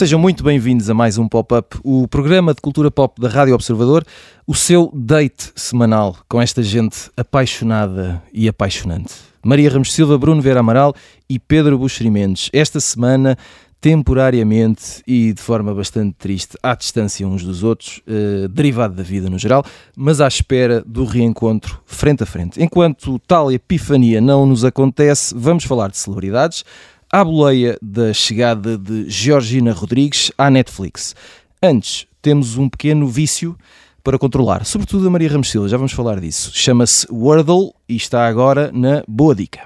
Sejam muito bem-vindos a mais um Pop-Up, o programa de cultura pop da Rádio Observador, o seu date semanal com esta gente apaixonada e apaixonante. Maria Ramos Silva, Bruno Vera Amaral e Pedro Buxeri Mendes. Esta semana, temporariamente e de forma bastante triste, à distância uns dos outros, eh, derivado da vida no geral, mas à espera do reencontro frente a frente. Enquanto tal epifania não nos acontece, vamos falar de celebridades à boleia da chegada de Georgina Rodrigues à Netflix. Antes, temos um pequeno vício para controlar, sobretudo a Maria Ramos Silva, já vamos falar disso. Chama-se Wordle e está agora na Boa Dica.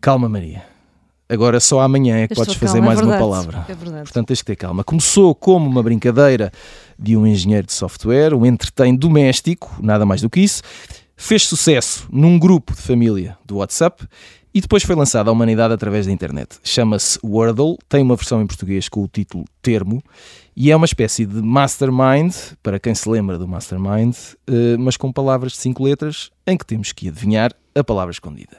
Calma, Maria. Agora só amanhã é que podes fazer calma, mais é uma verdade, palavra. É verdade. Portanto, tens que ter calma. Começou como uma brincadeira de um engenheiro de software, um entretém doméstico, nada mais do que isso. Fez sucesso num grupo de família do WhatsApp e depois foi lançada à humanidade através da internet. Chama-se Wordle, tem uma versão em português com o título Termo e é uma espécie de mastermind, para quem se lembra do mastermind, eh, mas com palavras de cinco letras em que temos que adivinhar a palavra escondida.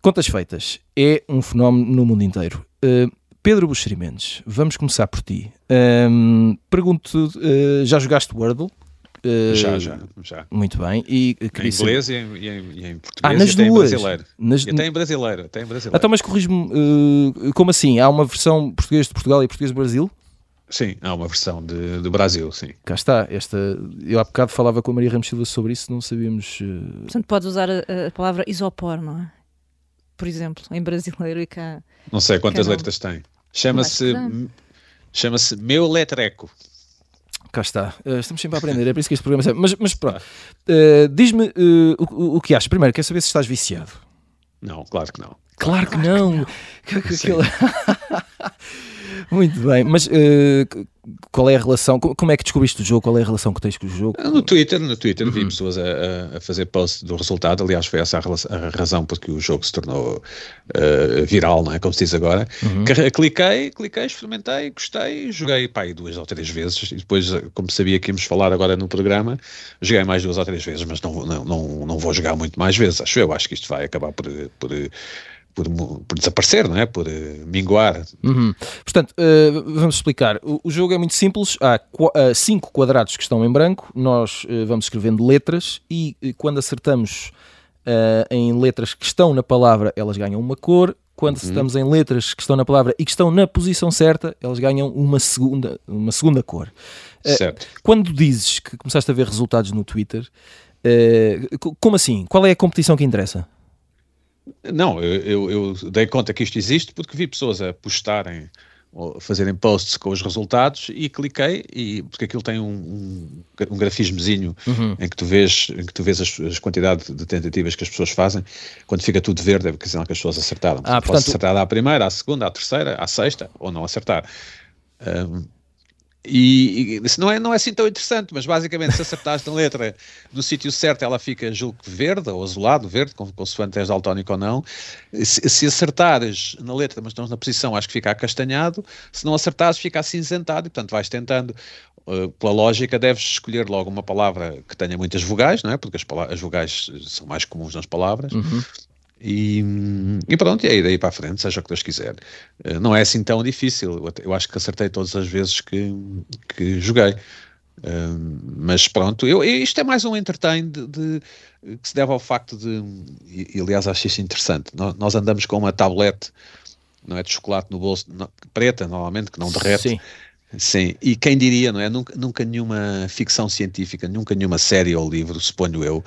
Contas feitas, é um fenómeno no mundo inteiro. Eh, Pedro Buxeri Mendes, vamos começar por ti. Ahm, Pergunto, eh, já jogaste Wordle? Eh, Já, já, já. Muito bem. E Em queria saber- inglês e em, e em- e em português Ah, nas e até duas. em brasileiro. Nas- E até em brasileiro, até em brasileiro. Então, mas corrijo-me, eh, como assim? Há uma versão português de Portugal e português do Brasil? Sim, há uma versão de, do Brasil, sim. Cá está. Esta, eu há bocado falava com a Maria Ramos Silva sobre isso, não sabíamos. eh, Portanto, podes usar a, a palavra isopor, não é? Por exemplo, em brasileiro e cá. Não sei quantas um. letras tem. Chama-se chama-se Meu Letreco. cá está. Eh, estamos sempre a aprender, é por isso que este programa serve. Mas, mas pronto. Eh, Diz-me eh, o, o- que achas. Primeiro, quero saber se estás viciado. Não, claro que não. Claro que não. Que- que- Sim. Muito bem, mas eh, qual é a relação? co- Como é que descobriste o jogo? Qual é a relação que tens com o jogo? No Twitter, no Twitter Uhum. vi pessoas a, a- fazer post do resultado. Aliás, foi essa a, razão porque o jogo se tornou eh, viral, não é? Como se diz agora. Uhum. Cliquei, cliquei, experimentei, gostei, joguei pá, duas ou três vezes. E depois, eh, como sabia que íamos falar agora no programa, joguei mais duas ou três vezes, mas não, vou- não, não, não vou jogar muito mais vezes. Acho eu, acho que isto vai acabar por. por por, por desaparecer, não é? Por eh, minguar. Uhum. Portanto, eh, vamos explicar. O, o jogo é muito simples. Há há cinco quadrados que estão em branco. Nós eh, vamos escrevendo letras e quando acertamos em letras que estão na palavra, elas ganham uma cor. Quando acertamos em letras que estão na palavra e que estão na posição certa, elas ganham uma segunda, uma segunda cor. Certo. Quando dizes que começaste a ver resultados no Twitter, co- como assim? Qual é a competição que interessa? Não, eu, eu- eu dei conta que isto existe porque vi pessoas a postarem ou fazerem posts com os resultados e cliquei e porque aquilo tem um, um, um grafismozinho em que tu vês em que tu vês as, as quantidades de tentativas que as pessoas fazem. Quando fica tudo verde é porque sinal que as pessoas acertaram. Ah, Portanto, Posso acertar à primeira, à segunda, à terceira, à sexta ou não acertar. Ahm, e, e isso não é, não é assim tão interessante, mas basicamente se acertares na letra no sítio certo, ela fica, julgo que verde ou azulado, verde, consoante és daltónico ou não. Se, se acertares na letra, mas não na posição, acho que fica acastanhado. Se não acertares, fica acinzentado e, portanto, vais tentando. Uh, pela lógica, deves escolher logo uma palavra que tenha muitas vogais, não é? Porque as, as vogais são mais comuns nas palavras. E, e pronto, e aí daí para a frente, seja o que Deus quiser. Eh, Não é assim tão difícil. Eu acho que acertei todas as vezes que, que joguei. Eh, mas pronto, eu, isto é mais um entertain de, de- que se deve ao facto de. E, aliás, acho isso interessante. Nós, andamos com uma tablete, não é? De chocolate no bolso, preta, normalmente, que não derrete. Sim. Sim, e quem diria, não é? Nunca, nunca nenhuma ficção científica, nunca nenhuma série ou livro, suponho eu,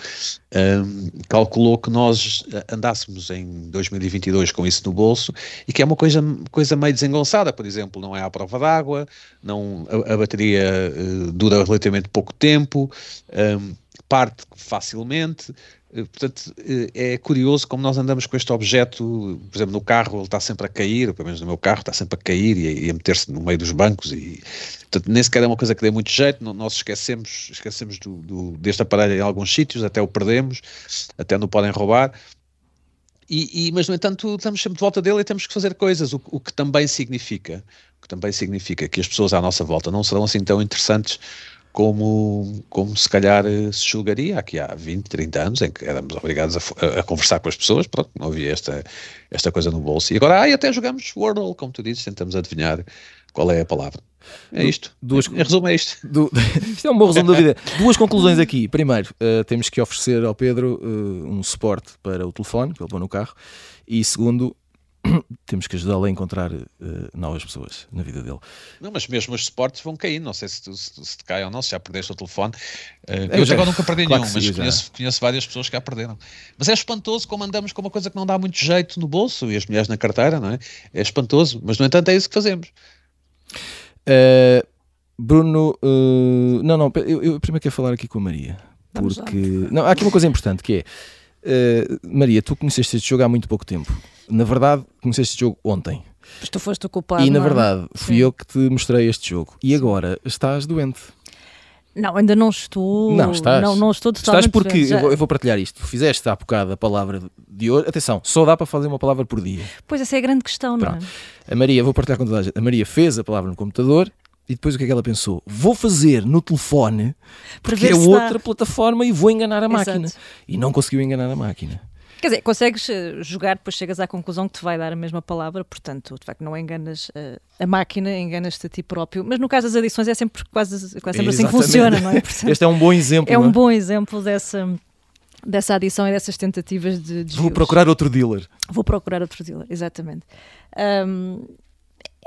hum, calculou que nós eh, andássemos em 2022 com isso no bolso e que é uma coisa, coisa meio desengonçada, por exemplo, não é à prova d'água, não, a, a bateria eh, dura relativamente pouco tempo, hum, parte facilmente. Eh, Portanto, eh, é curioso como nós andamos com este objeto, por exemplo, no carro ele está sempre a cair, pelo menos no meu carro está sempre a cair e a, meter-se no meio dos bancos e portanto, nem sequer é uma coisa que dê muito jeito, nós esquecemos, esquecemos do, do- deste aparelho em alguns sítios, até o perdemos, até não podem roubar. e, e, mas, no entanto, estamos sempre de volta dele e temos que fazer coisas, o, o que também significa que também significa que as pessoas à nossa volta não serão assim tão interessantes como, como se calhar se julgaria aqui há 20, 30 anos, em que éramos obrigados a, a, conversar com as pessoas, pronto, não havia esta, esta coisa no bolso. E agora, ai, até jogamos Wordle, como tu dizes, tentamos adivinhar qual é a palavra. É isto. Duas, em resumo, é isto. Du, isto é um bom resumo da vida. Duas conclusões aqui. Primeiro, uh, temos que oferecer ao Pedro uh, um suporte para o telefone, para ele pôr no carro. E segundo, temos que ajudá-lo a encontrar uh, novas pessoas na vida dele. Não, mas mesmo os suportes vão cair, não sei se, tu, se, se te cai ou não, se já perdeste o telefone. Uh, eu já agora nunca perdi claro nenhum, mas conheço, conheço, várias pessoas que já perderam. Mas é espantoso como andamos com uma coisa que não dá muito jeito no bolso e as mulheres na carteira, não é? É espantoso, mas no entanto é isso que fazemos. Uh, Bruno, não, não, eu, eu, primeiro quero falar aqui com a Maria, porque não, há aqui uma coisa importante que é Maria, tu conheceste este jogo há muito pouco tempo na verdade, comecei este jogo ontem. Mas tu foste o culpado. E na é? verdade, fui Sim. eu que te mostrei este jogo. E agora estás doente. Não, ainda não estou. Não, estás. Não, não estou totalmente Estás porque, eu vou, eu vou, partilhar isto. Fizeste há bocado a palavra de hoje. Atenção, só dá para fazer uma palavra por dia. Pois essa é a grande questão, Pronto. não é? A Maria, vou partilhar com toda a gente. A Maria fez a palavra no computador e depois o que é que ela pensou? Vou fazer no telefone porque é outra dá. plataforma e vou enganar a máquina. Exato. E não conseguiu enganar a máquina. Quer dizer, consegues eh, jogar, depois chegas à conclusão que te vai dar a mesma palavra, portanto, de facto, não enganas uh, a máquina, enganas-te a ti próprio. Mas no caso das adições é sempre quase, quase sempre assim que funciona, não é? Portanto, este é um bom exemplo. É um é? bom exemplo dessa, dessa adição e dessas tentativas de. Vou procurar outro dealer. Vou procurar outro dealer, exatamente. Um,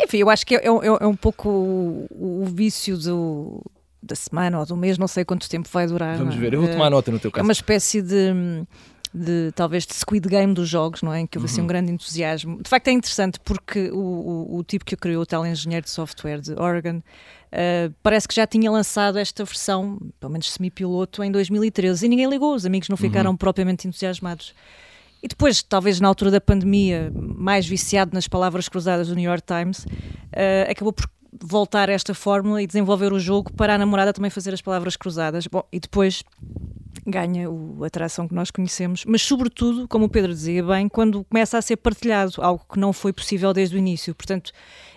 enfim, eu acho que é, é, é um pouco o, o vício do, da semana ou do mês, não sei quanto tempo vai durar. Vamos ver, eu vou tomar nota no teu caso. É uma espécie de de talvez de Squid Game dos jogos, não é? Em que houve assim um uhum. grande entusiasmo. De facto é interessante porque o, o, o tipo que criou, o tal engenheiro de software de Oregon, uh, parece que já tinha lançado esta versão, pelo menos semi-piloto, em 2013 e ninguém ligou, os amigos não ficaram uhum. propriamente entusiasmados. E depois, talvez na altura da pandemia, mais viciado nas palavras cruzadas do New York Times, uh, acabou por voltar a esta fórmula e desenvolver o jogo para a namorada também fazer as palavras cruzadas. Bom, e depois ganha o, a atração que nós conhecemos, mas sobretudo, como o Pedro dizia bem, quando começa a ser partilhado, algo que não foi possível desde o início. Portanto,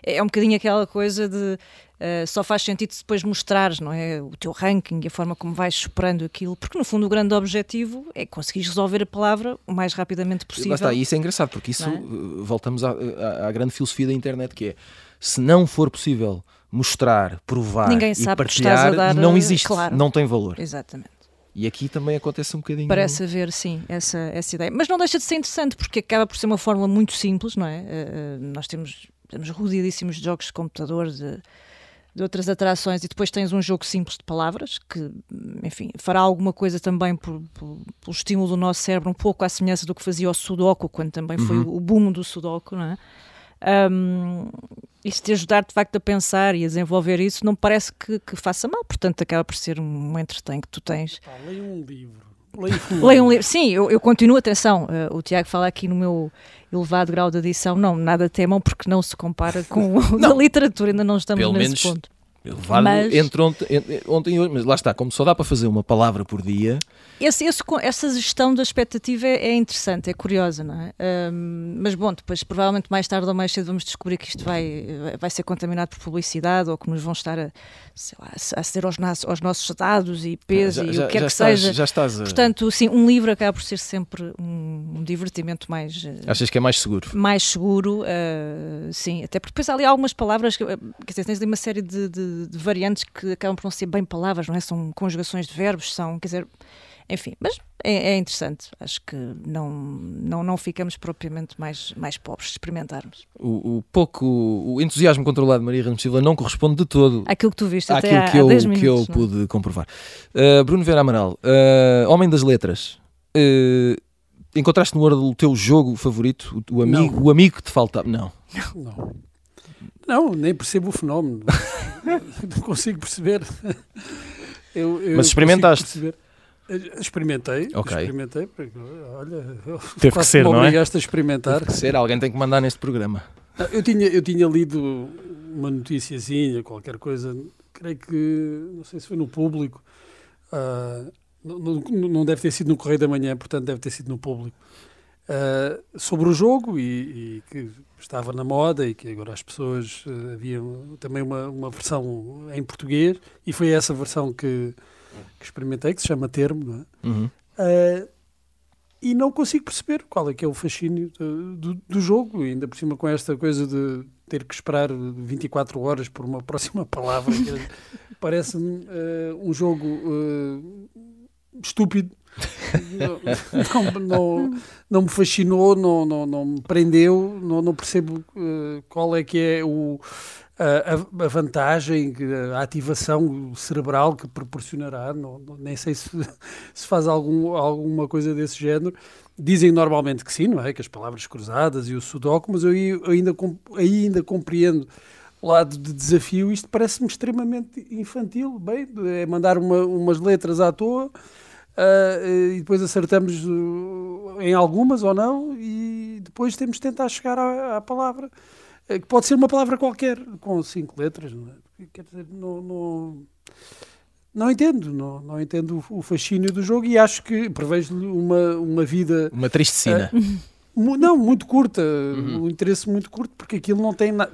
é, é um bocadinho aquela coisa de Uh, só faz sentido depois mostrares não é, o teu ranking e a forma como vais superando aquilo, porque no fundo o grande objetivo é conseguir resolver a palavra o mais rapidamente possível. Lá está, e isso é engraçado, porque isso é? Eh, voltamos à, à, à, grande filosofia da internet que é se não for possível mostrar, provar e partilhar, dar, não eh, existe, claro. não tem valor. Exatamente. E aqui também acontece um bocadinho. Parece haver, sim, essa, essa ideia. Mas não deixa de ser interessante, porque acaba por ser uma fórmula muito simples, não é? Uh, nós temos, temos rodeadíssimos de jogos de computador, de, de outras atrações, e depois tens um jogo simples de palavras, que, enfim, fará alguma coisa também por, por, pelo estímulo do nosso cérebro, um pouco à semelhança do que fazia o Sudoku, quando também foi uhum. o boom do Sudoku, não é? Um, e se te ajudar de facto a pensar e a desenvolver isso, não parece que, que faça mal, portanto acaba por ser um entretém que tu tens. Pá, leia um livro. Leia um livro. Sim, eu, eu continuo, atenção, uh, o Tiago fala aqui no meu elevado grau de adição, não, nada temam porque não se compara com a literatura, ainda não estamos Pelo nesse menos... ponto. Mas... Entre ontem, ontem e hoje, mas lá está, como só dá para fazer uma palavra por dia. Esse, esse, essa gestão da expectativa é, é interessante, é curiosa, não é? Um, mas bom, depois provavelmente mais tarde ou mais cedo vamos descobrir que isto vai, vai ser contaminado por publicidade ou que nos vão estar a, lá, a aceder aos, aos nossos dados e peso já, e o que é que estás, seja. Já estás a... Portanto, sim, um livro acaba por ser sempre um, um divertimento mais. Eh, Achas que é mais seguro? Mais seguro, uh, sim, até porque depois há ali algumas palavras, que, quer dizer, tens ali uma série de, de, de variantes que acabam por não ser bem palavras, não é? São conjugações de verbos, são, quer dizer enfim, mas é, é, interessante. Acho que não, não, não ficamos propriamente mais, mais pobres de experimentarmos. O, o pouco, o entusiasmo controlado de Maria Ramos Silva não corresponde de todo àquilo que tu viste até há, que eu, minutos, que eu não? É? pude comprovar. Uh, Bruno Vera Amaral, uh, Homem das Letras. Uh, encontraste no Wordle o teu jogo favorito? O, o amigo, o amigo que te faltava? Não. Não. Não, nem percebo o fenómeno. não consigo perceber. Eu, eu Mas experimentaste? Experimentei, okay. experimentei, olha, teve que ser, não é? a experimentar. Teve que ser, alguém tem que mandar neste programa. Eu tinha, eu tinha lido uma noticiazinha, qualquer coisa, creio que, não sei se foi no público, uh, não, não, deve ter sido no Correio da Manhã, portanto deve ter sido no público, uh, sobre o jogo e, e, que estava na moda e que agora as pessoas uh, havia também uma, uma versão em português e foi essa versão que, que experimentei, que se chama Termo, não é? Uhum. Uh, e não consigo perceber qual é que é o fascínio do, do, do, jogo, ainda por cima com esta coisa de ter que esperar 24 horas por uma próxima palavra. Parece-me uh, um jogo estúpido. não, não, não, me fascinou, não, não, não me prendeu, não, não percebo uh, qual é que é o, a, a, vantagem, a ativação cerebral que proporcionará, não, nem sei se, se faz algum, alguma coisa desse género. Dizem normalmente que sim, não é? Que as palavras cruzadas e o sudoku, mas eu, ainda, ainda compreendo lado de desafio. Isto parece-me extremamente infantil. Bem, é mandar uma, umas letras à toa uh, e depois acertamos uh, em algumas ou não, e depois temos de tentar chegar à, à palavra que pode ser uma palavra qualquer, com cinco letras, não é? Quer dizer, não, não, não entendo, não, não entendo o, fascínio do jogo e acho que prevejo-lhe uma, uma vida... Uma tristecina. Uh, não, muito curta, uhum. um interesse muito curto, porque aquilo não tem, na,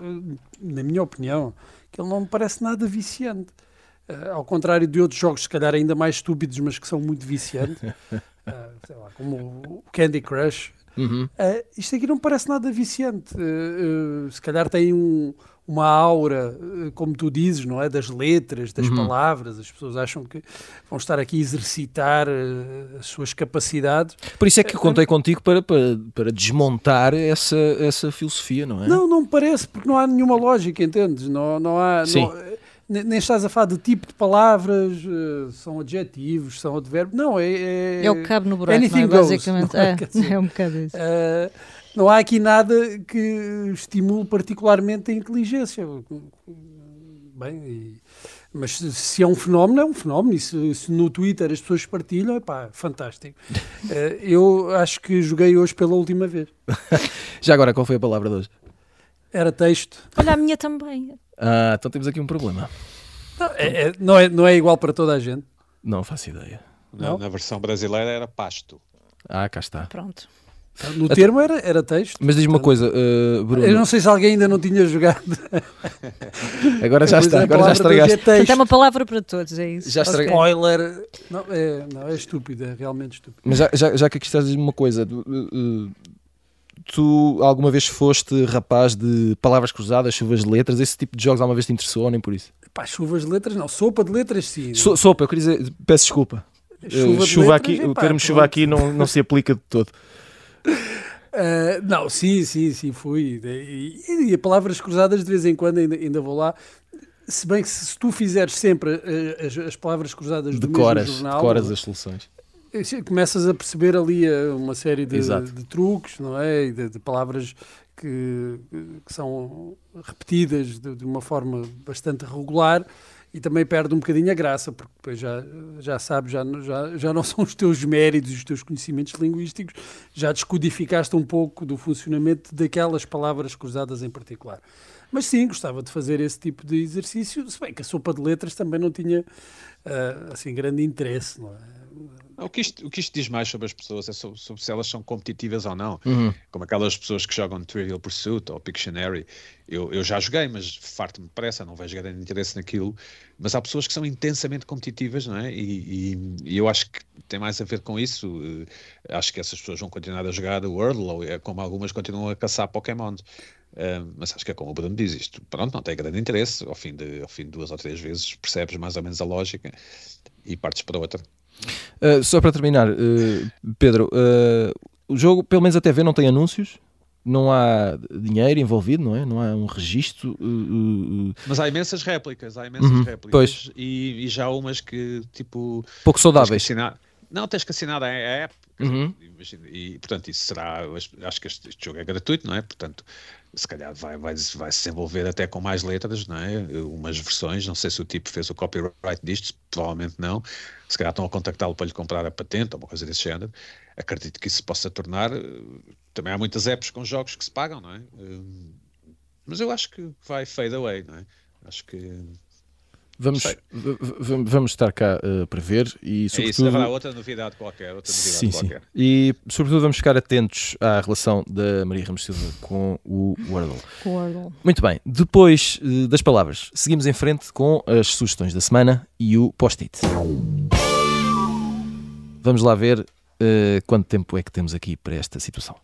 na minha opinião, aquilo não me parece nada viciante. Uh, ao contrário de outros jogos, se calhar ainda mais estúpidos, mas que são muito viciantes, uh, lá, como o Candy Crush, Uhum. Uh, isto aqui não parece nada viciante. Uh, uh, se calhar tem um, uma aura, como tu dizes, não é? Das letras, das uhum. palavras. As pessoas acham que vão estar aqui a exercitar as suas capacidades. Por isso é que contei contigo para, para, para desmontar essa, essa filosofia, não é? Não, não parece, porque não há nenhuma lógica, entendes? Não, não há. Sim. Não, nem estás a falar de tipo de palavras, uh, são adjetivos, são advérbios. Não, é. É, é o que cabe no buraco, não é? basicamente. É, é, um bocado isso. Uh, não há aqui nada que estimule particularmente a inteligência. Bem, e, mas se, se, é um fenómeno, é um fenómeno. E se, se no Twitter as pessoas partilham, é pá, fantástico. Uh, eu acho que joguei hoje pela última vez. Já agora, qual foi a palavra de hoje? Era texto. Olha, a minha também. Ah, então temos aqui um problema. Não é, é, não é, não é igual para toda a gente? Não faço ideia. Na, na versão brasileira era pasto. Ah, cá está. Pronto. No termo era, era texto. Mas diz-me uma coisa, uh, Bruno. Eu não sei se alguém ainda não tinha jogado. agora já está, agora já estragaste. Portanto, é uma palavra para todos, é isso. Já. Spoiler. Não é, não, é estúpido, é realmente estúpido. Mas já, já, já que aqui estás a dizer uma coisa, uh, tu alguma vez foste rapaz de palavras cruzadas, chuvas de letras? Esse tipo de jogos alguma vez te interessou ou nem por isso? Pá, chuvas de letras não, sopa de letras sim. So, sopa, eu queria dizer, peço desculpa. Chuva, uh, chuva letras, aqui, o termo chuva aqui não, não se aplica de todo. Uh, não, sim, sim, sim, fui. E, e, palavras cruzadas de vez em quando ainda, ainda vou lá. Se bem que se, se tu fizeres sempre uh, as, as, palavras cruzadas decoras, do mesmo jornal... Decoras as soluções começas a perceber ali eh, uma série de, de truques, não é? De, de palavras que, que, são repetidas de, de, uma forma bastante regular e também perde um bocadinho a graça, porque depois já, já sabes, já, já, já não são os teus méritos os teus conhecimentos linguísticos, já descodificaste um pouco do funcionamento daquelas palavras cruzadas em particular. Mas sim, gostava de fazer esse tipo de exercício, se bem que a sopa de letras também não tinha uh, assim grande interesse, não é? O que, isto, o que isto diz mais sobre as pessoas é sobre, sobre se elas são competitivas ou não. Uhum. Como aquelas pessoas que jogam Trivial Pursuit ou Pictionary. Eu, eu já joguei, mas farto-me depressa, não vejo grande interesse naquilo. Mas há pessoas que são intensamente competitivas, não é? E, e, e, eu acho que tem mais a ver com isso. Uh, acho que essas pessoas vão continuar a jogar o Wordle, ou é como algumas continuam a caçar Pokémon. Uh, mas acho que é como o Bruno diz isto. Pronto, não tem grande interesse. Ao fim, de, ao fim de duas ou três vezes percebes mais ou menos a lógica e partes para outra. Uh, só para terminar, uh, Pedro, uh, o jogo, pelo menos até ver, não tem anúncios, não há dinheiro envolvido, não é? Não há um registro. Mas há imensas réplicas, há imensas uhum, réplicas. Pois. E, e, já umas que, tipo. Pouco saudáveis. Não, tens que assinar a app. Uhum. E, portanto, isso será. Acho que este, este, jogo é gratuito, não é? Portanto, se calhar vai, vai, vai se desenvolver até com mais letras, não é? Umas versões. Não sei se o tipo fez o copyright disto, provavelmente não. Se calhar estão a contactá-lo para lhe comprar a patente ou uma coisa desse género. Acredito que isso possa tornar. Também há muitas apps com jogos que se pagam, não é? Mas eu acho que vai fade away, não é? Acho que Vamos, vamos estar cá uh, para ver e sobretudo... É isso, haverá outra novidade qualquer. Outra novidade sim, qualquer. sim. E sobretudo vamos ficar atentos à relação da Maria Ramos Silva com o Wordle. Wordle. Muito bem, depois uh, das palavras, seguimos em frente com as sugestões da semana e o post-it. Vamos lá ver uh, quanto tempo é que temos aqui para esta situação.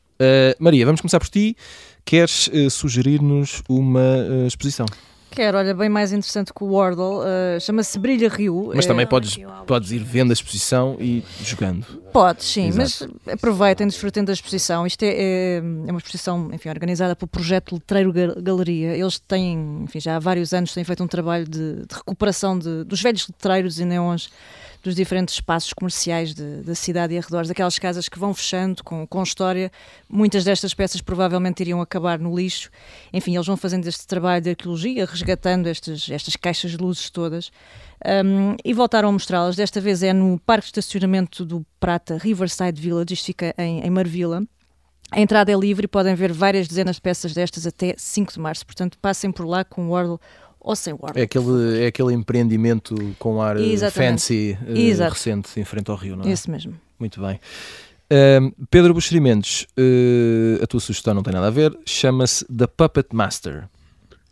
Maria, vamos começar por ti. Queres sugerir-nos uma exposição? Quero, olha, bem mais interessante que o Wordle, uh, chama-se Brilha Rio. Mas também podes, podes ir vendo a exposição e jogando. Podes, sim, Exato. mas aproveitem, desfrutem da exposição. Isto é, é, é, uma exposição, enfim, organizada pelo projeto Letreiro Galeria. Eles têm, enfim, já há vários anos têm feito um trabalho de, de recuperação de, dos velhos letreiros e neons dos diferentes espaços comerciais da cidade e arredores, daquelas casas que vão fechando com, com história. Muitas destas peças provavelmente iriam acabar no lixo. Enfim, eles vão fazendo este trabalho de arqueologia, resgatando estas, estas caixas de luzes todas. Um, e voltaram a mostrá-las. Desta vez é no Parque de Estacionamento do Prata, Riverside Village, isto fica em, em Marvila. A entrada é livre e podem ver várias dezenas de peças destas até 5 de março. Portanto, passem por lá com o Wordle ou sem Warlock. É aquele, é aquele empreendimento com ar eh, Exatamente. fancy uh, recente em frente ao Rio, não é? Isso mesmo. Muito bem. Uh, Pedro Buxerimentos, uh, a tua sugestão não tem nada a ver, chama-se The Puppet Master.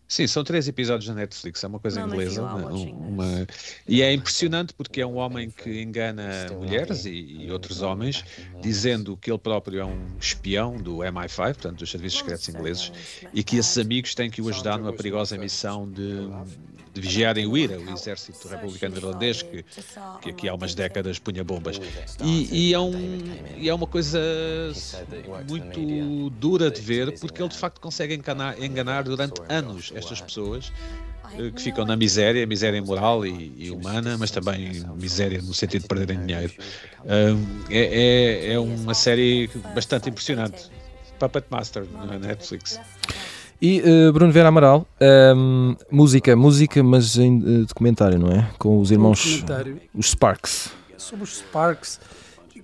Sim, são três episódios na Netflix, é uma coisa não, inglesa. Uma, uma, e é impressionante porque é um homem que engana mulheres e, e, outros homens, dizendo que ele próprio é um espião do MI5, portanto, dos serviços secretos ingleses, e que esses amigos têm que o ajudar numa perigosa missão de de vigiarem o IRA, o Exército Republicano Irlandês, que, que aqui há umas décadas punha bombas. E, e, é, um, e é uma coisa muito dura de ver, porque ele de facto consegue enganar, enganar durante anos estas pessoas eh, que ficam na miséria, miséria moral e, e, humana, mas também miséria no sentido de perderem dinheiro. é, é, é uma série bastante impressionante. Puppet Master na Netflix. E uh, Bruno Vera Amaral, um, ehm, música, música, mas em uh, documentário, não é? Com os irmãos, os Sparks. Sobre os Sparks,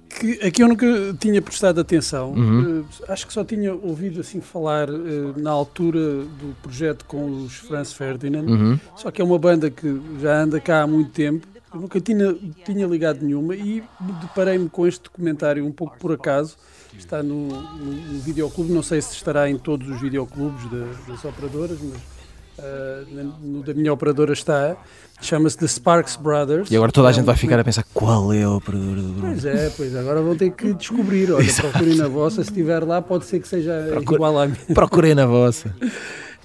que aqui eu nunca tinha prestado atenção. Uhum. Uh, acho que só tinha ouvido assim falar na altura do projeto com os Franz Ferdinand. Uhum. Só que é uma banda que já anda cá há muito tempo. Eu nunca tinha, tinha ligado nenhuma e deparei-me com este documentário um pouco por acaso está no, no, no videoclube, não sei se estará em todos os videoclubes de, das operadoras, mas uh, no da minha operadora está. Chama-se The Sparks Brothers. E agora toda a é gente vai ficar a pensar qual é a operadora do Bruno. Pois é, pois agora vão ter que descobrir. Olha, procurem na vossa, se estiver lá, pode ser que seja Procure, igual à minha. Procurei na vossa.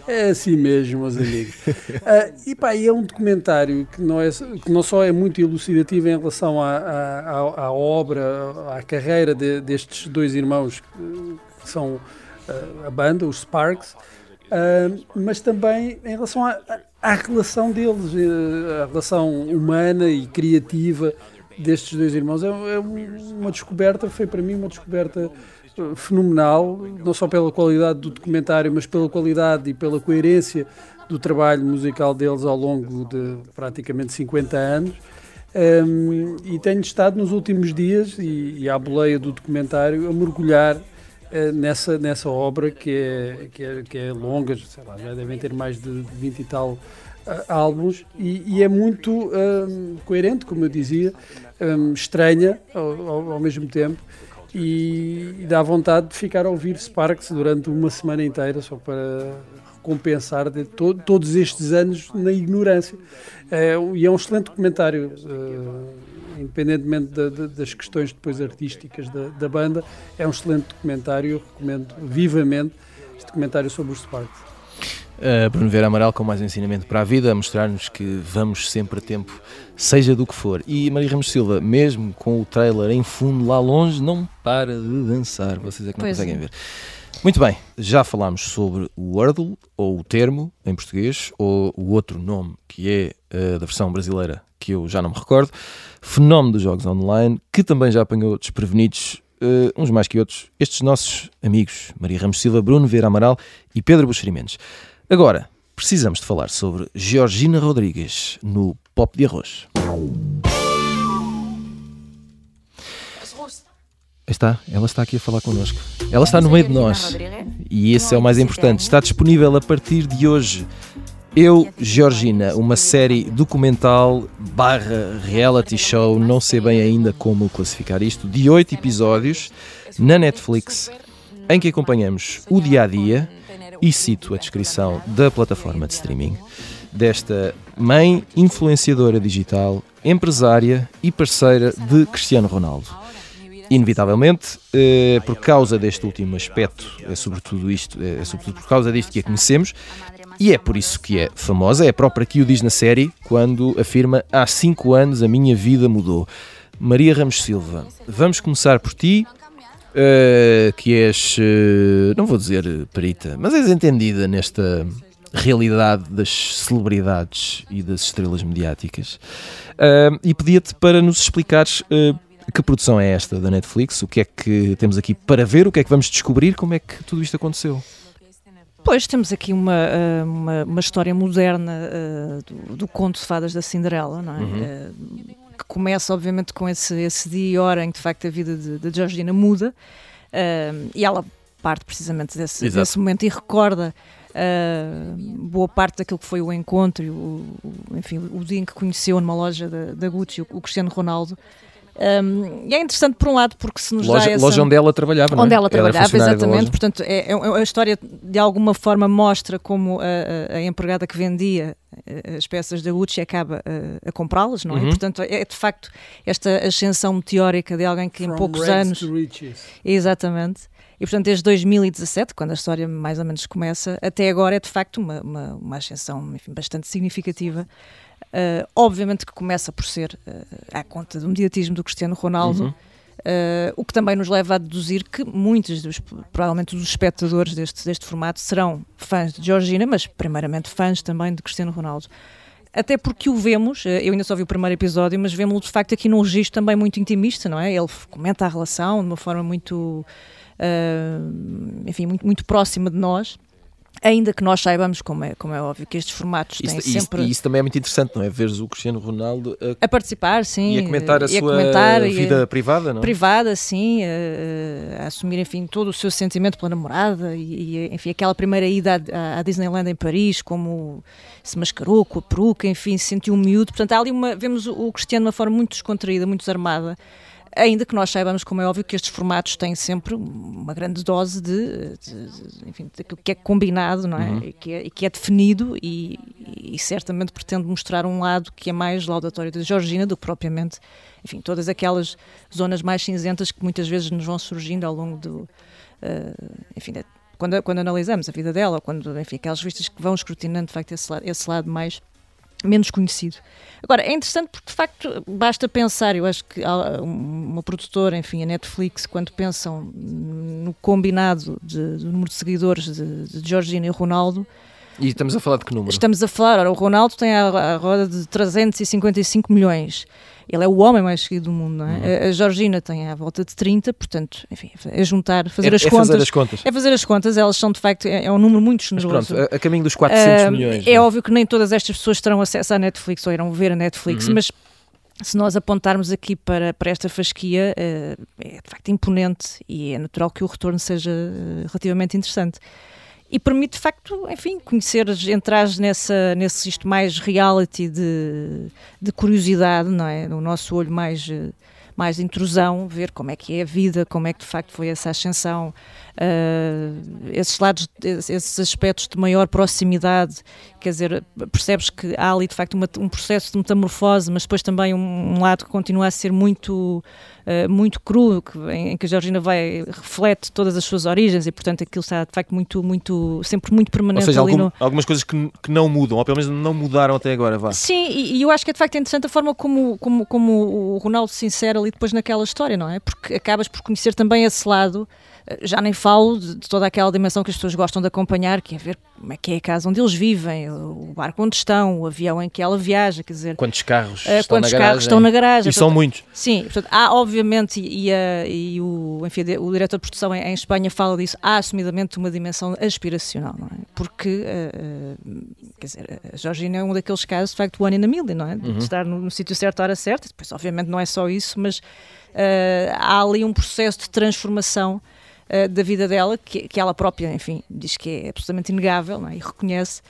É assim mesmo, meus amigos. uh, e pá, é um documentário que não, é, que não só é muito elucidativo em relação à, à, à obra, à carreira de, destes dois irmãos que são uh, a banda, os Sparks, uh, mas também em relação à, à relação deles, a relação humana e criativa destes dois irmãos. É, é uma descoberta, foi para mim uma descoberta fenomenal, não só pela qualidade do documentário, mas pela qualidade e pela coerência do trabalho musical deles ao longo de praticamente 50 anos. Um, e tenho estado nos últimos dias, e, e à boleia do documentário, a mergulhar uh, nessa, nessa obra que é, que é, que é longa, sei lá, já devem ter mais de 20 e tal uh, álbuns, e, e, é muito um, coerente, como eu dizia, um, estranha ao, ao, ao mesmo tempo e, dá vontade de ficar a ouvir Sparks durante uma semana inteira só para compensar de to todos estes anos na ignorância. É, e é um excelente documentário, uh, independentemente da, da, das questões depois artísticas da, da, banda, é um excelente documentário, eu recomendo vivamente este documentário sobre os Sparks. Uh, Bruno Vera Amaral com mais ensinamento para a vida, a mostrar-nos que vamos sempre a tempo, seja do que for. E Maria Ramos Silva, mesmo com o trailer em fundo lá longe, não para de dançar. Vocês é que não pois conseguem é. ver. Muito bem, já falámos sobre o Wordle, ou o termo em português, ou o outro nome que é uh, da versão brasileira, que eu já não me recordo. Fenómeno dos jogos online, que também já apanhou desprevenidos Uh, uns mais que outros, estes nossos amigos, Maria Ramos Silva, Bruno Vera Amaral e Pedro Buxerimentos. Agora, precisamos de falar sobre Georgina Rodrigues no Pop de Arroz. Está, ela está aqui a falar connosco. Ela está no meio de nós. E esse é o mais importante. Está disponível a partir de hoje Eu, Georgina, uma série documental barra reality show, não sei bem ainda como classificar isto, de oito episódios na Netflix, em que acompanhamos o dia a dia e cito a descrição da plataforma de streaming desta mãe influenciadora digital, empresária e parceira de Cristiano Ronaldo. Inevitavelmente, eh, por causa deste último aspecto, é sobretudo isto, é sobretudo por causa disto que a conhecemos, e é por isso que é famosa, é a própria que o diz na série, quando afirma há cinco anos a minha vida mudou. Maria Ramos Silva, vamos começar por ti, uh, que és, uh, não vou dizer perita, mas és entendida nesta realidade das celebridades e das estrelas mediáticas. Uh, e pedia-te para nos explicares que produção é esta da Netflix, o que é que temos aqui para ver, o que é que vamos descobrir, como é que tudo isto aconteceu. Pois, temos aqui uma, uma, uma história moderna do, do, conto de fadas da Cinderela, não é? Uhum que começa, obviamente, com esse, esse dia e hora em que, de facto, a vida de, de Georgina muda uh, e ela parte precisamente desse, desse momento e recorda uh, boa parte daquilo que foi o encontro, o, o, enfim, o dia em que conheceu numa loja da, da Gucci o, o Cristiano Ronaldo. Um, e é interessante por um lado porque se nos loja, dá essa... Loja onde ela trabalhava, Onde ela trabalhava, exatamente. Portanto, é, é, a história de alguma forma mostra como a, a, empregada que vendia eh, as peças da Gucci acaba a, a comprá-las, não é? Uhum. Portanto, é de facto esta ascensão meteórica de alguém que From em poucos anos... Exatamente. E portanto, desde 2017, quando a história mais ou menos começa, até agora é de facto uma, uma, uma ascensão enfim, bastante significativa Uh, obviamente que começa por ser uh, à conta do mediatismo do Cristiano Ronaldo, uhum. uh, o que também nos leva a deduzir que muitos dos, provavelmente dos espectadores deste, deste formato serão fãs de Georgina, mas primeiramente fãs também de Cristiano Ronaldo. Até porque o vemos, eu ainda só vi o primeiro episódio, mas vemos-lo de facto aqui num registro também muito intimista, não é? Ele comenta a relação de uma forma muito, enfim, muito, muito próxima de nós. Ainda que nós saibamos, como é, como é óbvio, que estes formatos têm isso, sempre. E isso também é muito interessante, não é? Veres o Cristiano Ronaldo a, a participar, sim. E a comentar a sua comentar, vida a, privada, não? Privada, sim. A, a, assumir, enfim, todo o seu sentimento pela namorada e, e enfim, aquela primeira ida à, à, Disneyland em Paris, como se mascarou com a peruca, enfim, se sentiu miúdo. Portanto, há ali uma. Vemos o, o Cristiano de uma forma muito descontraída, muito desarmada ainda que nós saibamos, como é óbvio, que estes formatos têm sempre uma grande dose de, de, de enfim, daquilo que é combinado não é? Uhum. E, que é, e que é definido e, e, certamente pretende mostrar um lado que é mais laudatório da Georgina do que propriamente, enfim, todas aquelas zonas mais cinzentas que muitas vezes nos vão surgindo ao longo do, uh, enfim, quando, quando analisamos a vida dela, quando, enfim, aquelas vistas que vão escrutinando, de facto, esse lado, esse lado mais menos conhecido. Agora, é interessante porque, de facto, basta pensar, eu acho que uma produtora, enfim, a Netflix, quando pensam no combinado de, do número de seguidores de, de Georgina e Ronaldo, e estamos a falar de que número? Estamos a falar, ora, o Ronaldo tem a, a roda de 355 milhões. Ele é o homem mais seguido do mundo, não é? Uhum. A, Georgina tem à volta de 30, portanto, enfim, é juntar, fazer, é, as é contas, fazer as contas. É fazer as contas, elas são de facto, é, é um número muito generoso. Mas pronto, a, a caminho dos 400 uh, milhões. É não? óbvio que nem todas estas pessoas terão acesso à Netflix ou irão ver a Netflix, uhum. mas se nós apontarmos aqui para, para esta fasquia, uh, é de facto imponente e é natural que o retorno seja uh, relativamente interessante e permite de facto, enfim, conhecer, entrar nessa, nesse isto mais reality de, de curiosidade, não é? No nosso olho mais, mais de intrusão, ver como é que é a vida, como é que de facto foi essa ascensão, uh, esses lados, esses aspectos de maior proximidade, quer dizer, percebes que há ali de facto uma, um processo de metamorfose, mas depois também um, um lado que continua a ser muito, uh, muito cru, que, em, em, que a Georgina vai, reflete todas as suas origens e portanto aquilo está de facto muito, muito sempre muito permanente ou seja, algum, no... algumas coisas que, que não mudam, ou pelo menos não mudaram até agora, vá. Sim, e, e eu acho que é de facto interessante a forma como, como, como o Ronaldo se insere ali depois naquela história, não é? Porque acabas por conhecer também esse lado já nem falo de, de, toda aquela dimensão que as pessoas gostam de acompanhar, que é ver como é que é a casa onde eles vivem, o barco onde estão, o avião em que ela viaja, quer dizer... Quantos carros, uh, estão, quantos na carros estão na garagem. E são muitos. Sim, portanto, há obviamente, e, a, e o, enfim, o diretor de produção em, em, Espanha fala disso, há assumidamente uma dimensão aspiracional, não é? Porque, uh, quer dizer, a Georgina é um daqueles casos, de facto, one in a million, não é? De uhum. estar no, no sítio certo à hora certa, depois obviamente não é só isso, mas uh, há ali um processo de transformação uh, da vida dela, que, que ela própria, enfim, diz que é absolutamente inegável é? e reconhece.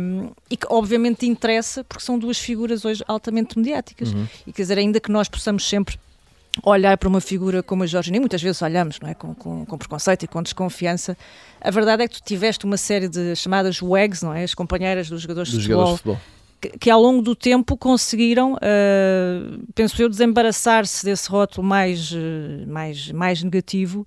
Um, e que obviamente interessa porque são duas figuras hoje altamente mediáticas. Uhum. E quer dizer, ainda que nós possamos sempre olhar para uma figura como a Georgina, e muitas vezes olhamos não é? com, com, com, preconceito e com desconfiança, a verdade é que tu tiveste uma série de chamadas WAGs, não é? as companheiras dos jogadores, dos de, futebol, jogadores de futebol, que, que, ao longo do tempo conseguiram, uh, penso eu, desembaraçar-se desse rótulo mais, uh, mais, mais negativo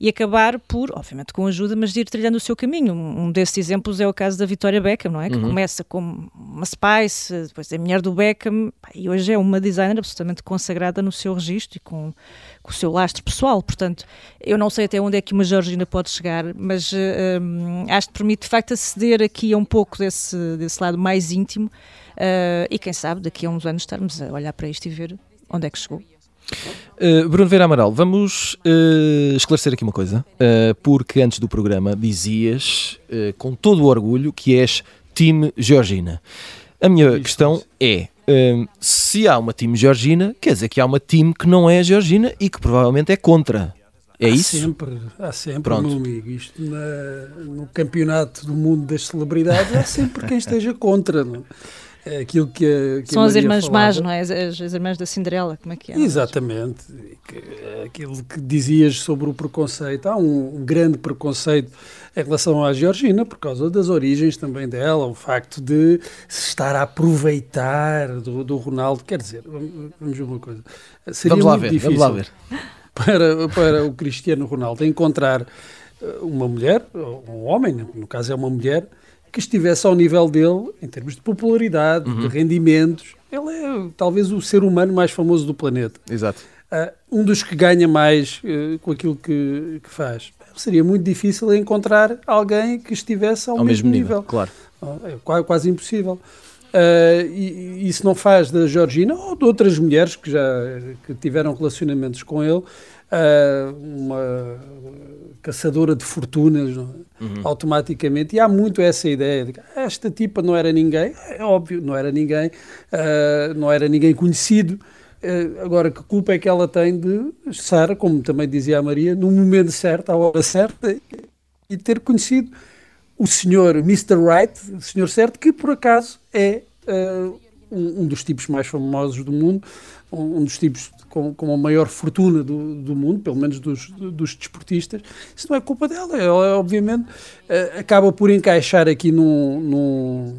e acabar por, obviamente com ajuda, mas de ir trilhando o seu caminho. Um desses exemplos é o caso da Vitória Beckham, não é? Que uhum. começa como uma Spice, depois é mulher do Beckham, e hoje é uma designer absolutamente consagrada no seu registro e com, com o seu lastro pessoal. Portanto, eu não sei até onde é que uma Georgina pode chegar, mas uh, um, acho que permite de facto aceder aqui a um pouco desse, desse lado mais íntimo uh, e quem sabe daqui a uns anos estarmos a olhar para isto e ver onde é que chegou. Uh, Bruno Vera Amaral, vamos uh, esclarecer aqui uma coisa, uh, porque antes do programa dizias com todo o orgulho que és time Georgina. A minha Isso, questão é: se há uma time Georgina, quer dizer que há uma time que não é Georgina e que provavelmente é contra. É há isso? Sempre, há sempre, Pronto. meu amigo. Isto na, no campeonato do mundo das celebridades há sempre quem esteja contra. Não? É aquilo que a, que São as irmãs más, não é? As, as, irmãs da Cinderela, como é que é? Exatamente. Aquilo que dizias sobre o preconceito. Há um, um, grande preconceito em relação à Georgina, por causa das origens também dela, o facto de se estar a aproveitar do, do Ronaldo. Quer dizer, vamos ver uma coisa. Seria vamos lá ver, vamos lá ver. Para, para o Cristiano Ronaldo encontrar eh, uma mulher, um homem, no caso é uma mulher, que estivesse ao nível dele em termos de popularidade, uhum. de rendimentos. Ele é talvez o ser humano mais famoso do planeta. Exato. Uh, um dos que ganha mais uh, com aquilo que, que, faz. Seria muito difícil encontrar alguém que estivesse ao, ao mesmo, mesmo nível. nível. Claro. Uh, é quase, quase impossível. e isso não faz da Georgina ou de outras mulheres que já que tiveram relacionamentos com ele uma caçadora de fortunas é? uhum. automaticamente. E há muito essa ideia de que ah, esta tipa não era ninguém, é óbvio, não era ninguém, uh, não era ninguém conhecido. Uh, agora, que culpa é que ela tem de estar, como também dizia a Maria, no momento certo, à hora certa, e ter conhecido o senhor Mr. Right, o senhor certo, que por acaso é uh, um, um, dos tipos mais famosos do mundo, um, dos tipos com, com a maior fortuna do, do mundo, pelo menos dos, dos desportistas, isso não é culpa dela. Ela, obviamente, uh, acaba por encaixar aqui num, num,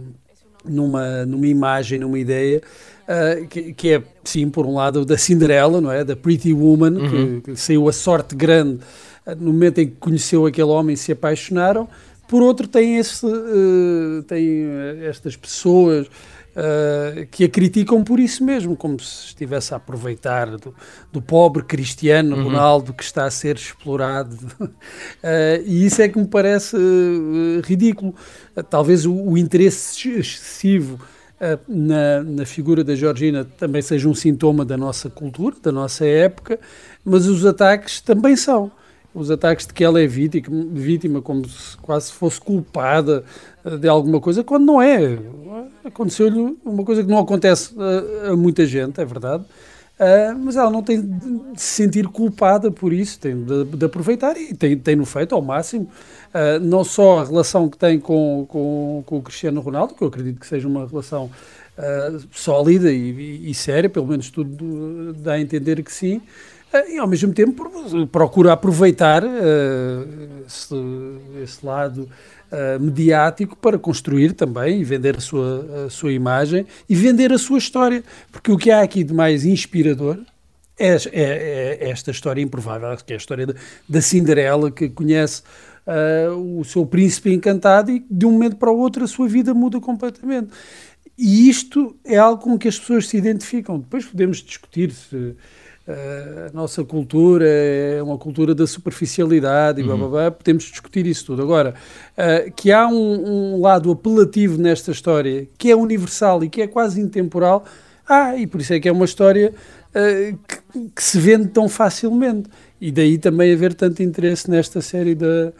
numa, numa imagem, numa ideia. Uh, que, que, é, sim, por um lado, da Cinderela, não é? Da Pretty Woman, uhum. que, que, saiu a sorte grande uh, no momento em que conheceu aquele homem e se apaixonaram. Por outro, tem, esse, uh, tem estas pessoas Uh, que a criticam por isso mesmo, como se estivesse a aproveitar do, do pobre Cristiano uhum. Ronaldo que está a ser explorado. Uh, e isso é que me parece uh, ridículo. talvez o, o, interesse excessivo na, na figura da Georgina também seja um sintoma da nossa cultura, da nossa época, mas os ataques também são os ataques de que ela é vítima, vítima como se quase fosse culpada eh, de alguma coisa, quando não é. Aconteceu-lhe uma coisa que não acontece a, a muita gente, é verdade, uh, mas ela não tem de se sentir culpada por isso, tem de, de aproveitar e tem, tem no feito ao máximo. Uh, não só a relação que tem com, com, com, o Cristiano Ronaldo, que eu acredito que seja uma relação uh, sólida e, e, e séria, pelo menos tudo dá a entender que sim, e ao mesmo tempo procura aproveitar uh, esse, esse, lado uh, mediático para construir também e vender a sua, a sua imagem e vender a sua história. Porque o que há aqui de mais inspirador é, é, é esta história improvável, que é a história da, da Cinderela, que conhece uh, o seu príncipe encantado e de um momento para o outro a sua vida muda completamente. E isto é algo com que as pessoas se identificam. Depois podemos discutir se a nossa cultura é uma cultura da superficialidade e uhum. blá, blá, blá, podemos discutir isso tudo. Agora, uh, que há um, um, lado apelativo nesta história que é universal e que é quase intemporal, ah, e por isso é que é uma história uh, que, que, se vende tão facilmente. E daí também haver tanto interesse nesta série da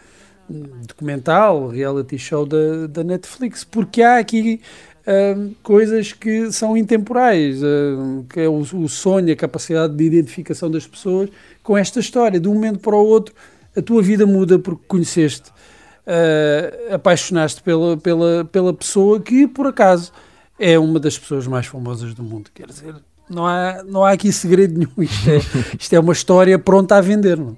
documental, reality show da, da Netflix, porque há aqui uh, coisas que são intemporais, uh, que é o, o, sonho, a capacidade de identificação das pessoas com esta história. De um momento para o outro, a tua vida muda porque conheceste uh, apaixonaste pela, pela, pela pessoa que, por acaso, é uma das pessoas mais famosas do mundo. Quer dizer, não há, não há aqui segredo nenhum. Isto é, isto é uma história pronta a vender. Não?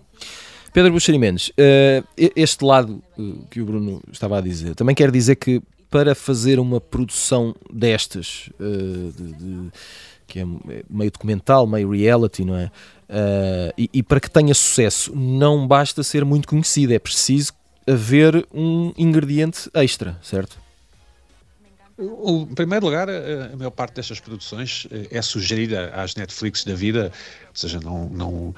Pedro Buxeri Mendes, uh, este lado uh, que o Bruno estava a dizer, também quer dizer que para fazer uma produção destas, uh, de, de, que é meio documental, meio reality, não é? E, e, para que tenha sucesso, não basta ser muito conhecido, é preciso haver um ingrediente extra, certo? O, em primeiro lugar, a, maior parte destas produções eh, é sugerida às Netflix da vida, ou seja, não, não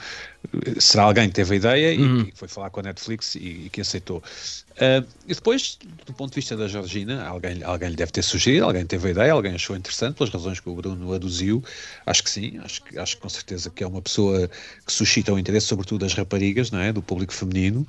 será alguém que teve a ideia uhum. e que foi falar com a Netflix e, e que aceitou. Uh, e depois, do ponto de vista da Georgina, alguém, alguém lhe deve ter sugerido, alguém teve a ideia, alguém achou interessante, pelas razões que o Bruno aduziu. Acho que sim, acho, acho que com certeza que é uma pessoa que suscita o interesse, sobretudo das raparigas, não é? do público feminino,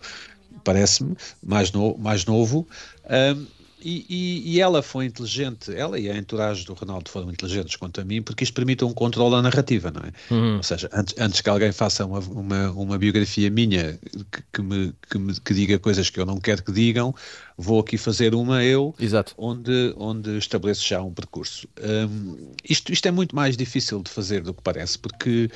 parece-me, mais, no, mais novo. Uh, e, e, e, ela foi inteligente, ela e a entourage do Ronaldo foram inteligentes quanto a mim, porque isto permite um controle da narrativa, não é? Uhum. Ou seja, antes, antes, que alguém faça uma, uma, uma biografia minha que, que, me, que, me, que diga coisas que eu não quero que digam, vou aqui fazer uma eu, Exato. Onde, onde estabeleço já um percurso. Um, isto, isto é muito mais difícil de fazer do que parece, porque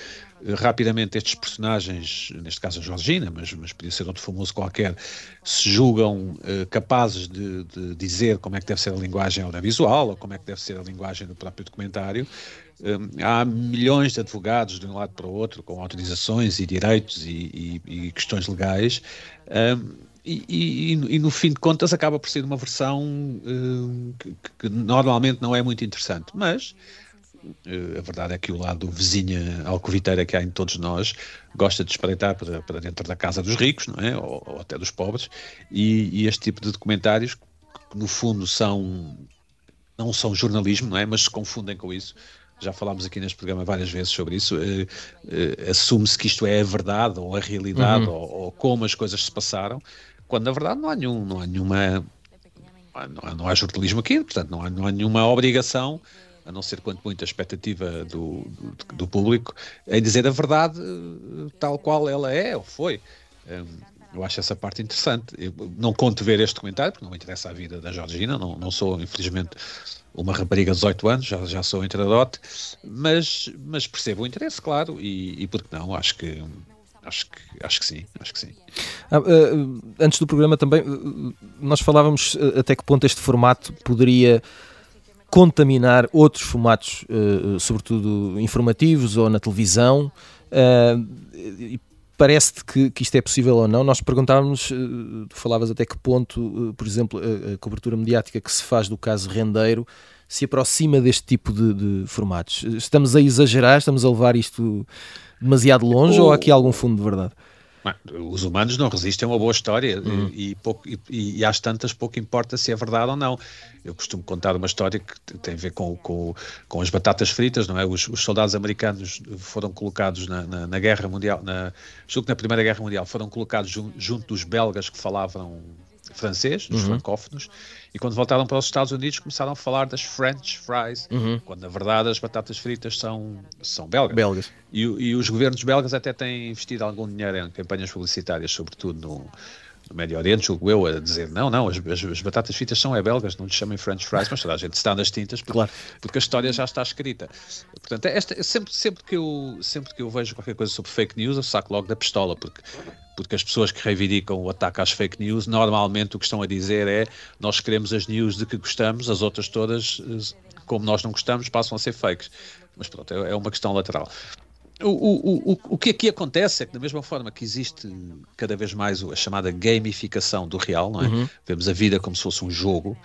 rapidamente estes personagens, neste caso a Georgina, mas, mas podia ser outro famoso qualquer, se julgam uh, capazes de, de, dizer como é que deve ser a linguagem audiovisual ou como é que deve ser a linguagem do próprio documentário. Um, há milhões de advogados de um lado para o outro com autorizações e direitos e, e, e questões legais. Um, e, e, e, no fim de contas acaba por ser uma versão uh, que, que, normalmente não é muito interessante, mas a verdade é que o lado vizinha alcoviteira que há em todos nós gosta de espreitar para, para dentro da casa dos ricos, não é? Ou, ou até dos pobres, e, e, este tipo de documentários, que no fundo são não são jornalismo, não é? Mas se confundem com isso. Já falámos aqui neste programa várias vezes sobre isso. Uh, uh, Assume-se que isto é a verdade ou a realidade uhum. ou, ou, como as coisas se passaram, quando na verdade não há, nenhum, não há nenhuma. Não há, não há jornalismo aqui, portanto, não há, não há nenhuma obrigação a não ser quanto muito a expectativa do, do, do, público, em dizer a verdade eh, tal qual ela é ou foi. Um, eu acho essa parte interessante. Eu não conto ver este comentário, porque não me interessa a vida da Georgina, não, não sou, infelizmente, uma rapariga de 18 anos, já, já sou intradote, mas, mas percebo o interesse, claro, e, e porque não, acho que Acho que, acho que sim, acho que sim. Ah, uh, antes do programa também, uh, nós falávamos até que ponto este formato poderia contaminar outros formatos, uh, sobretudo informativos ou na televisão. Uh, Parece-te que, que, isto é possível ou não? Nós perguntávamos, uh, tu falavas até que ponto, por exemplo, a, cobertura mediática que se faz do caso Rendeiro se aproxima deste tipo de, de formatos. Estamos a exagerar, estamos a levar isto demasiado longe ou há aqui algum fundo de verdade? Os humanos não resistem a uma boa história uhum. e, pouco, e, e, às tantas pouco importa se é verdade ou não. Eu costumo contar uma história que tem a ver com, com, com as batatas fritas, não é? Os, os soldados americanos foram colocados na, na, na Guerra Mundial, na, julgo que na Primeira Guerra Mundial, foram colocados jun, junto dos belgas que falavam francês, dos uhum. francófonos, e quando voltaram para os Estados Unidos começaram a falar das French fries, uhum. quando na verdade as batatas fritas são, são belgas. belgas. E, e, os governos belgas até têm investido algum dinheiro em campanhas publicitárias, sobretudo no, no Médio Oriente, julgo eu, a dizer não, não, as, as, as, batatas fritas são é belgas, não lhes chamem French fries, mas toda a gente está nas tintas porque, claro. porque a história já está escrita. Portanto, esta, sempre, sempre, que eu, sempre que eu vejo qualquer coisa sobre fake news, eu saco logo da pistola, porque porque as pessoas que reivindicam o ataque às fake news, normalmente o que estão a dizer é nós queremos as news de que gostamos, as outras todas, como nós não gostamos, passam a ser fakes. Mas pronto, é, é uma questão lateral. O, o, o, o que aqui acontece é que, da mesma forma que existe cada vez mais a chamada gamificação do real, não é? Uhum. Vemos a vida como se fosse um jogo,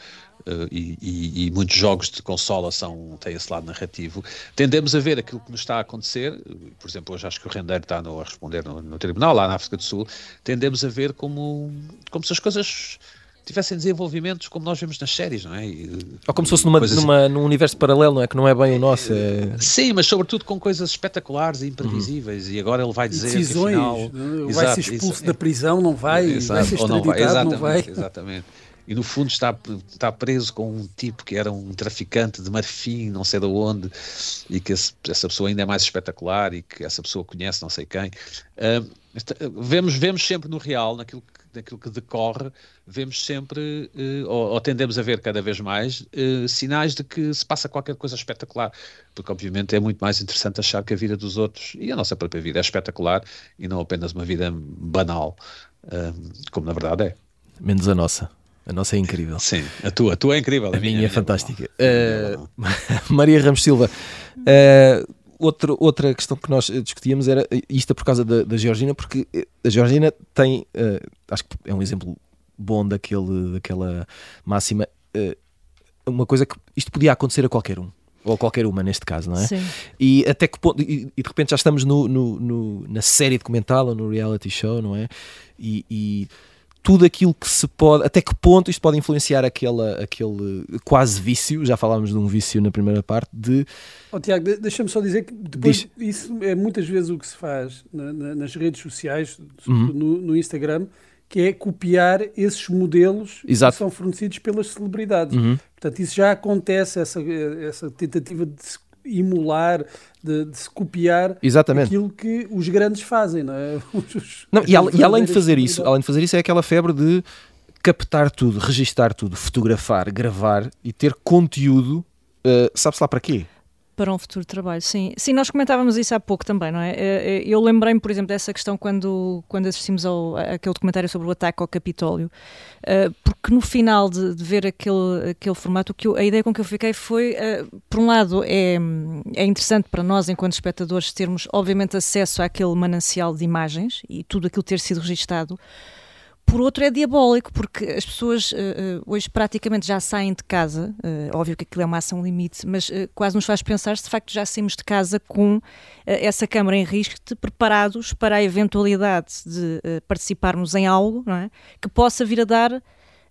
uh, e, e, e, muitos jogos de consola são, têm esse lado narrativo. Tendemos a ver aquilo que nos está a acontecer, por exemplo, hoje acho que o Rendeiro está no, a responder no, no, tribunal, lá na África do Sul, tendemos a ver como, como se as coisas tivessem desenvolvimentos como nós vemos nas séries, não é? E, Ou como se fosse numa, numa, num universo paralelo, não é? Que não é bem o nosso. É... Sim, mas sobretudo com coisas espetaculares e imprevisíveis. Uhum. E agora ele vai dizer Decisões, que afinal... vai ser expulso da prisão, não vai, exato, vai ser extraditado, não vai. Exatamente, não vai. Exatamente. E no fundo está, está preso com um tipo que era um traficante de marfim, não sei de onde, e que esse, essa pessoa ainda é mais espetacular e que essa pessoa conhece não sei quem. Uh, vemos, vemos sempre no real, naquilo que naquilo que decorre, vemos sempre, uh, ou, ou, tendemos a ver cada vez mais, uh, sinais de que se passa qualquer coisa espetacular. Porque, obviamente, é muito mais interessante achar que a vida dos outros e a nossa própria vida é espetacular e não apenas uma vida banal, uh, como na verdade é. Menos a nossa. A nossa é incrível. Sim, a tua, a tua é incrível. A, a minha, minha é fantástica. Uh, Maria Ramos Silva, uh, outra, outra questão que nós discutíamos era isto é por causa da, da Georgina, porque a Georgina tem, uh, acho que é um exemplo bom daquele, daquela máxima, uma coisa que isto podia acontecer a qualquer um ou qualquer uma neste caso, não é? Sim. E até que ponto, e, e de repente já estamos no, no, no, na série documental ou no reality show, não é? E, e tudo aquilo que se pode, até que ponto isto pode influenciar aquela, aquele quase vício, já falámos de um vício na primeira parte, de... Oh, Tiago, deixa-me só dizer que depois Diz... isso é muitas vezes o que se faz na, na, nas redes sociais, uhum. no, no, Instagram, que é copiar esses modelos Exato. que são fornecidos pelas celebridades. Uhum. Portanto, isso já acontece, essa, essa tentativa de se emular, de, de, se copiar Exatamente. aquilo que os grandes fazem, não é? Os, não, e, e, além de fazer isso, além de fazer isso, é aquela febre de captar tudo, registar tudo, fotografar, gravar e ter conteúdo, uh, sabe-se lá para quê? Para um futuro trabalho, sim. Sim, nós comentávamos isso há pouco também, não é? Eh, eh, eu lembrei-me, por exemplo, dessa questão quando, quando assistimos ao, àquele documentário sobre o ataque ao Capitólio, eh, porque no final de, de ver aquele, aquele formato, que eu, a ideia com que eu fiquei foi, por um lado, é, é interessante para nós, enquanto espectadores, termos, obviamente, acesso àquele manancial de imagens e tudo aquilo ter sido registado, por outro é diabólico, porque as pessoas uh, hoje praticamente já saem de casa, uh, óbvio que aquilo é uma ação limite, mas uh, quase nos faz pensar se de facto já saímos de casa com essa câmara em risco, preparados para a eventualidade de participarmos em algo não é? que possa vir a dar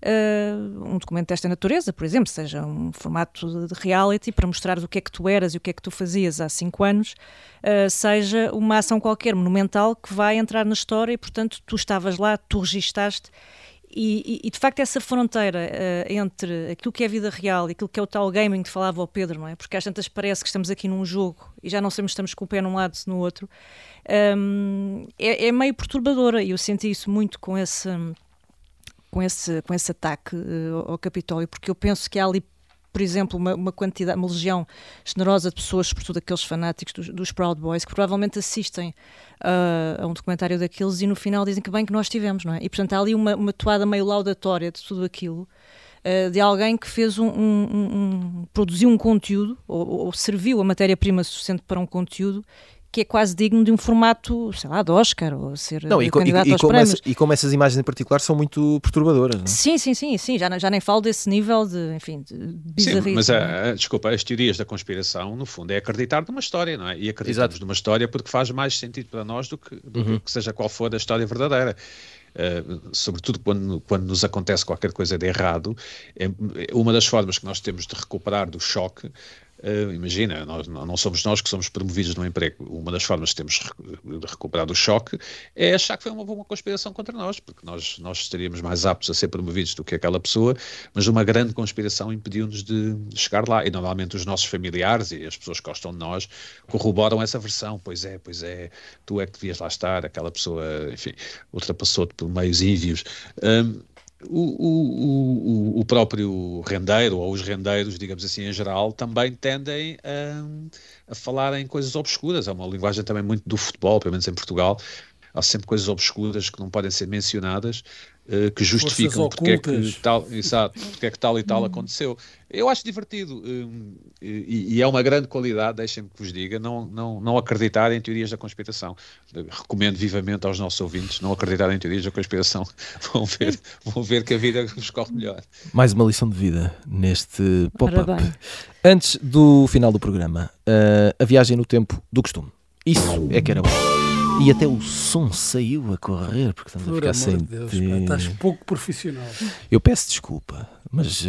uh, um documento desta natureza, por exemplo, seja um formato de reality para mostrar o que é que tu eras e o que é que tu fazias há cinco anos, uh, seja uma ação qualquer monumental que vai entrar na história e, portanto, tu estavas lá, tu registaste. E, e, e, de facto essa fronteira uh, entre aquilo que é a vida real e aquilo que é o tal gaming que falava o Pedro, não é? Porque às tantas parece que estamos aqui num jogo e já não sabemos se estamos com o pé num lado no outro, um, é, é, meio perturbadora e eu senti isso muito com esse com esse, com esse ataque uh, ao Capitólio, porque eu penso que há ali por exemplo, uma, uma, quantidade, uma legião generosa de pessoas, sobretudo aqueles fanáticos dos, dos Proud Boys, que provavelmente assistem uh, a um documentário daqueles e no final dizem que bem que nós tivemos, não é? E portanto há ali uma, uma toada meio laudatória de tudo aquilo, uh, de alguém que fez um, um, um, produziu um conteúdo, ou, ou serviu a matéria-prima suficiente para um conteúdo que é quase digno de um formato, sei lá, de Oscar ou ser não, e, candidato e, e, aos como prémios. Essa, e como essas imagens em particular são muito perturbadoras. Não? É? Sim, sim, sim, sim, já, já nem falo desse nível de, enfim, de bizarrice. Sim, mas, a, a, é? desculpa, as teorias da conspiração, no fundo, é acreditar numa história, não é? E acreditamos Exato. numa história porque faz mais sentido para nós do que, do uhum. que seja qual for a história verdadeira. Uh, sobretudo quando, quando nos acontece qualquer coisa de errado, é, é uma das formas que nós temos de recuperar do choque Uh, imagina, nós, não somos nós que somos promovidos no emprego. Uma das formas que temos de recuperar do choque é achar que foi uma, uma conspiração contra nós, porque nós, nós estaríamos mais aptos a ser promovidos do que aquela pessoa, mas uma grande conspiração impediu-nos de chegar lá. E normalmente os nossos familiares e as pessoas que gostam de nós corroboram essa versão. Pois é, pois é, tu é que devias lá estar, aquela pessoa, enfim, ultrapassou-te por meios ívios. Um, o, o, o, próprio rendeiro, ou os rendeiros, digamos assim, em geral, também tendem a, a falar em coisas obscuras. É uma linguagem também muito do futebol, pelo menos em Portugal. Há sempre coisas obscuras que não podem ser mencionadas, uh, que justificam porque é que, tal, exato, porque é que tal e tal hum. aconteceu. Eu acho divertido um, e, e, é uma grande qualidade, deixem-me que vos diga, não, não, não acreditar em teorias da conspiração. Recomendo vivamente aos nossos ouvintes não acreditar em teorias da conspiração. Vão ver, vão ver que a vida vos corre melhor. Mais uma lição de vida neste pop-up. Antes do final do programa, uh, a viagem no tempo do costume. Isso é que era bom. E até o som saiu a correr, porque estamos Por a ficar sem. De Deus, pá, estás pouco profissional. Eu peço desculpa, mas, uh,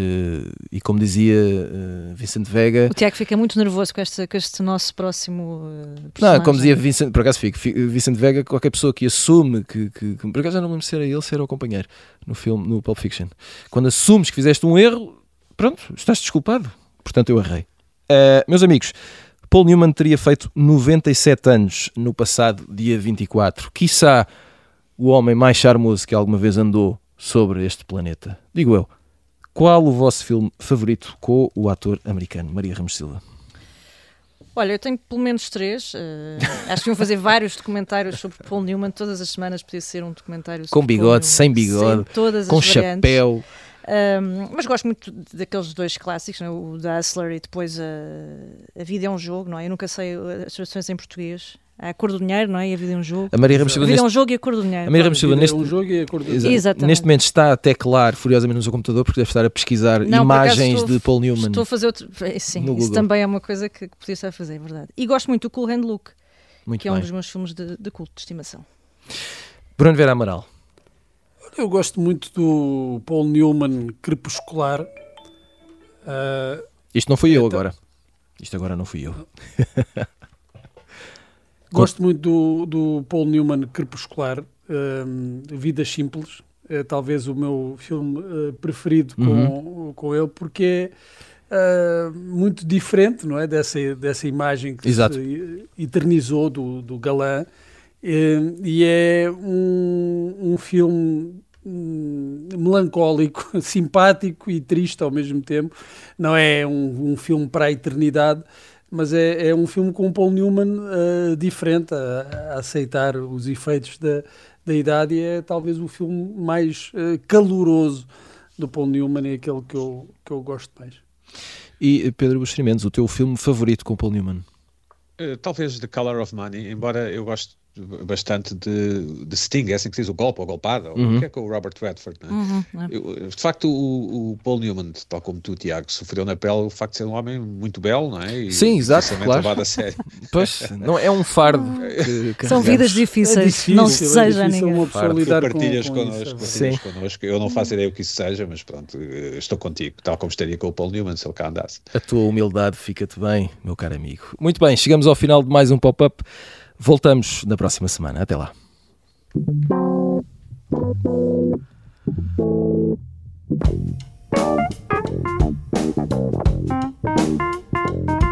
e como dizia uh, Vicente Vega. O Tiago fica muito nervoso com este, com este nosso próximo. Uh, não, como dizia Vicente, por acaso fico, Vicente Vega, qualquer pessoa que assume que, que, que. Por acaso já não lembro se era ele, se era o companheiro no filme, no Pulp Fiction. Quando assumes que fizeste um erro, pronto, estás desculpado. Portanto, eu errei. meus amigos. Paul Newman teria feito 97 anos no passado dia 24. Quiçá o homem mais charmoso que alguma vez andou sobre este planeta. Digo eu, qual o vosso filme favorito com o ator americano, Maria Ramos Silva? Olha, eu tenho pelo menos três. Uh, acho que iam fazer vários documentários sobre Paul Newman. Todas as semanas podia ser um documentário Com bigode, sem bigode, com as chapéu. Um, mas gosto muito daqueles dois clássicos, é? o da Hustler e depois a, a Vida é um Jogo, não é? Eu nunca sei as traduções em português. A Cor do Dinheiro, não é? E a Vida é um Jogo. A Maria Ramos Silva a Vida neste... é um Jogo e a Cor do Dinheiro. A Maria Ramos Silva vida neste... é um jogo e a cor do Exa- Exatamente. neste momento está a teclar furiosamente no seu computador porque deve estar a pesquisar Não, imagens estou- de Paul Newman. Estou a fazer outro. eh, Sim, isso Google. também é uma coisa que, que podia estar a fazer, é verdade. E gosto muito do Cool Hand Luke, Muito que é um bem. dos meus filmes de, de culto, de estimação. Bruno Vera Amaral. Eu gosto muito do Paul Newman crepuscular. Ah, Isto não fui eu Então- agora. Isto agora não fui eu. gosto muito do, do Paul Newman crepuscular, ahm, Vidas Simples. É talvez o meu filme ah, preferido com, com ele, porque é ah, muito diferente não é? dessa, dessa imagem que Exato. se eternizou do, do galã. Eh, E é um, um filme hum, melancólico, simpático e triste ao mesmo tempo. Não é um, um filme para a eternidade, mas é, é um filme com Paul Newman eh, diferente, a, a aceitar os efeitos da, da idade. E é talvez o filme mais eh, caloroso do Paul Newman, é aquele que eu, que eu gosto mais. E Pedro Buxeri Mendes, o teu filme favorito com Paul Newman? Eh, talvez The Color of Money, embora eu goste bastante de, de Sting, é assim que se diz, o golpe ou golpada, ou Uhum. o que é com o Robert Redford, não é? Uhum, é. Eu, de facto, o, o Paul Newman, tal como tu, Tiago, sofreu na pele o facto de ser um homem muito belo, não é? E Sim, exato, claro. a sério. Pois, não é um fardo que São vidas difíceis, não se deseja a é difícil ninguém. uma pessoa Fardo. Lidar com, partilhas com connosco, isso. partilhas connosco. Eu não faço ideia o que isso seja, mas pronto, eh, estou contigo, tal como estaria com o Paul Newman se ele cá andasse. A tua humildade fica-te bem, meu caro amigo. Muito bem, chegamos ao final de mais um pop-up. Voltamos na próxima semana. Até lá. Thank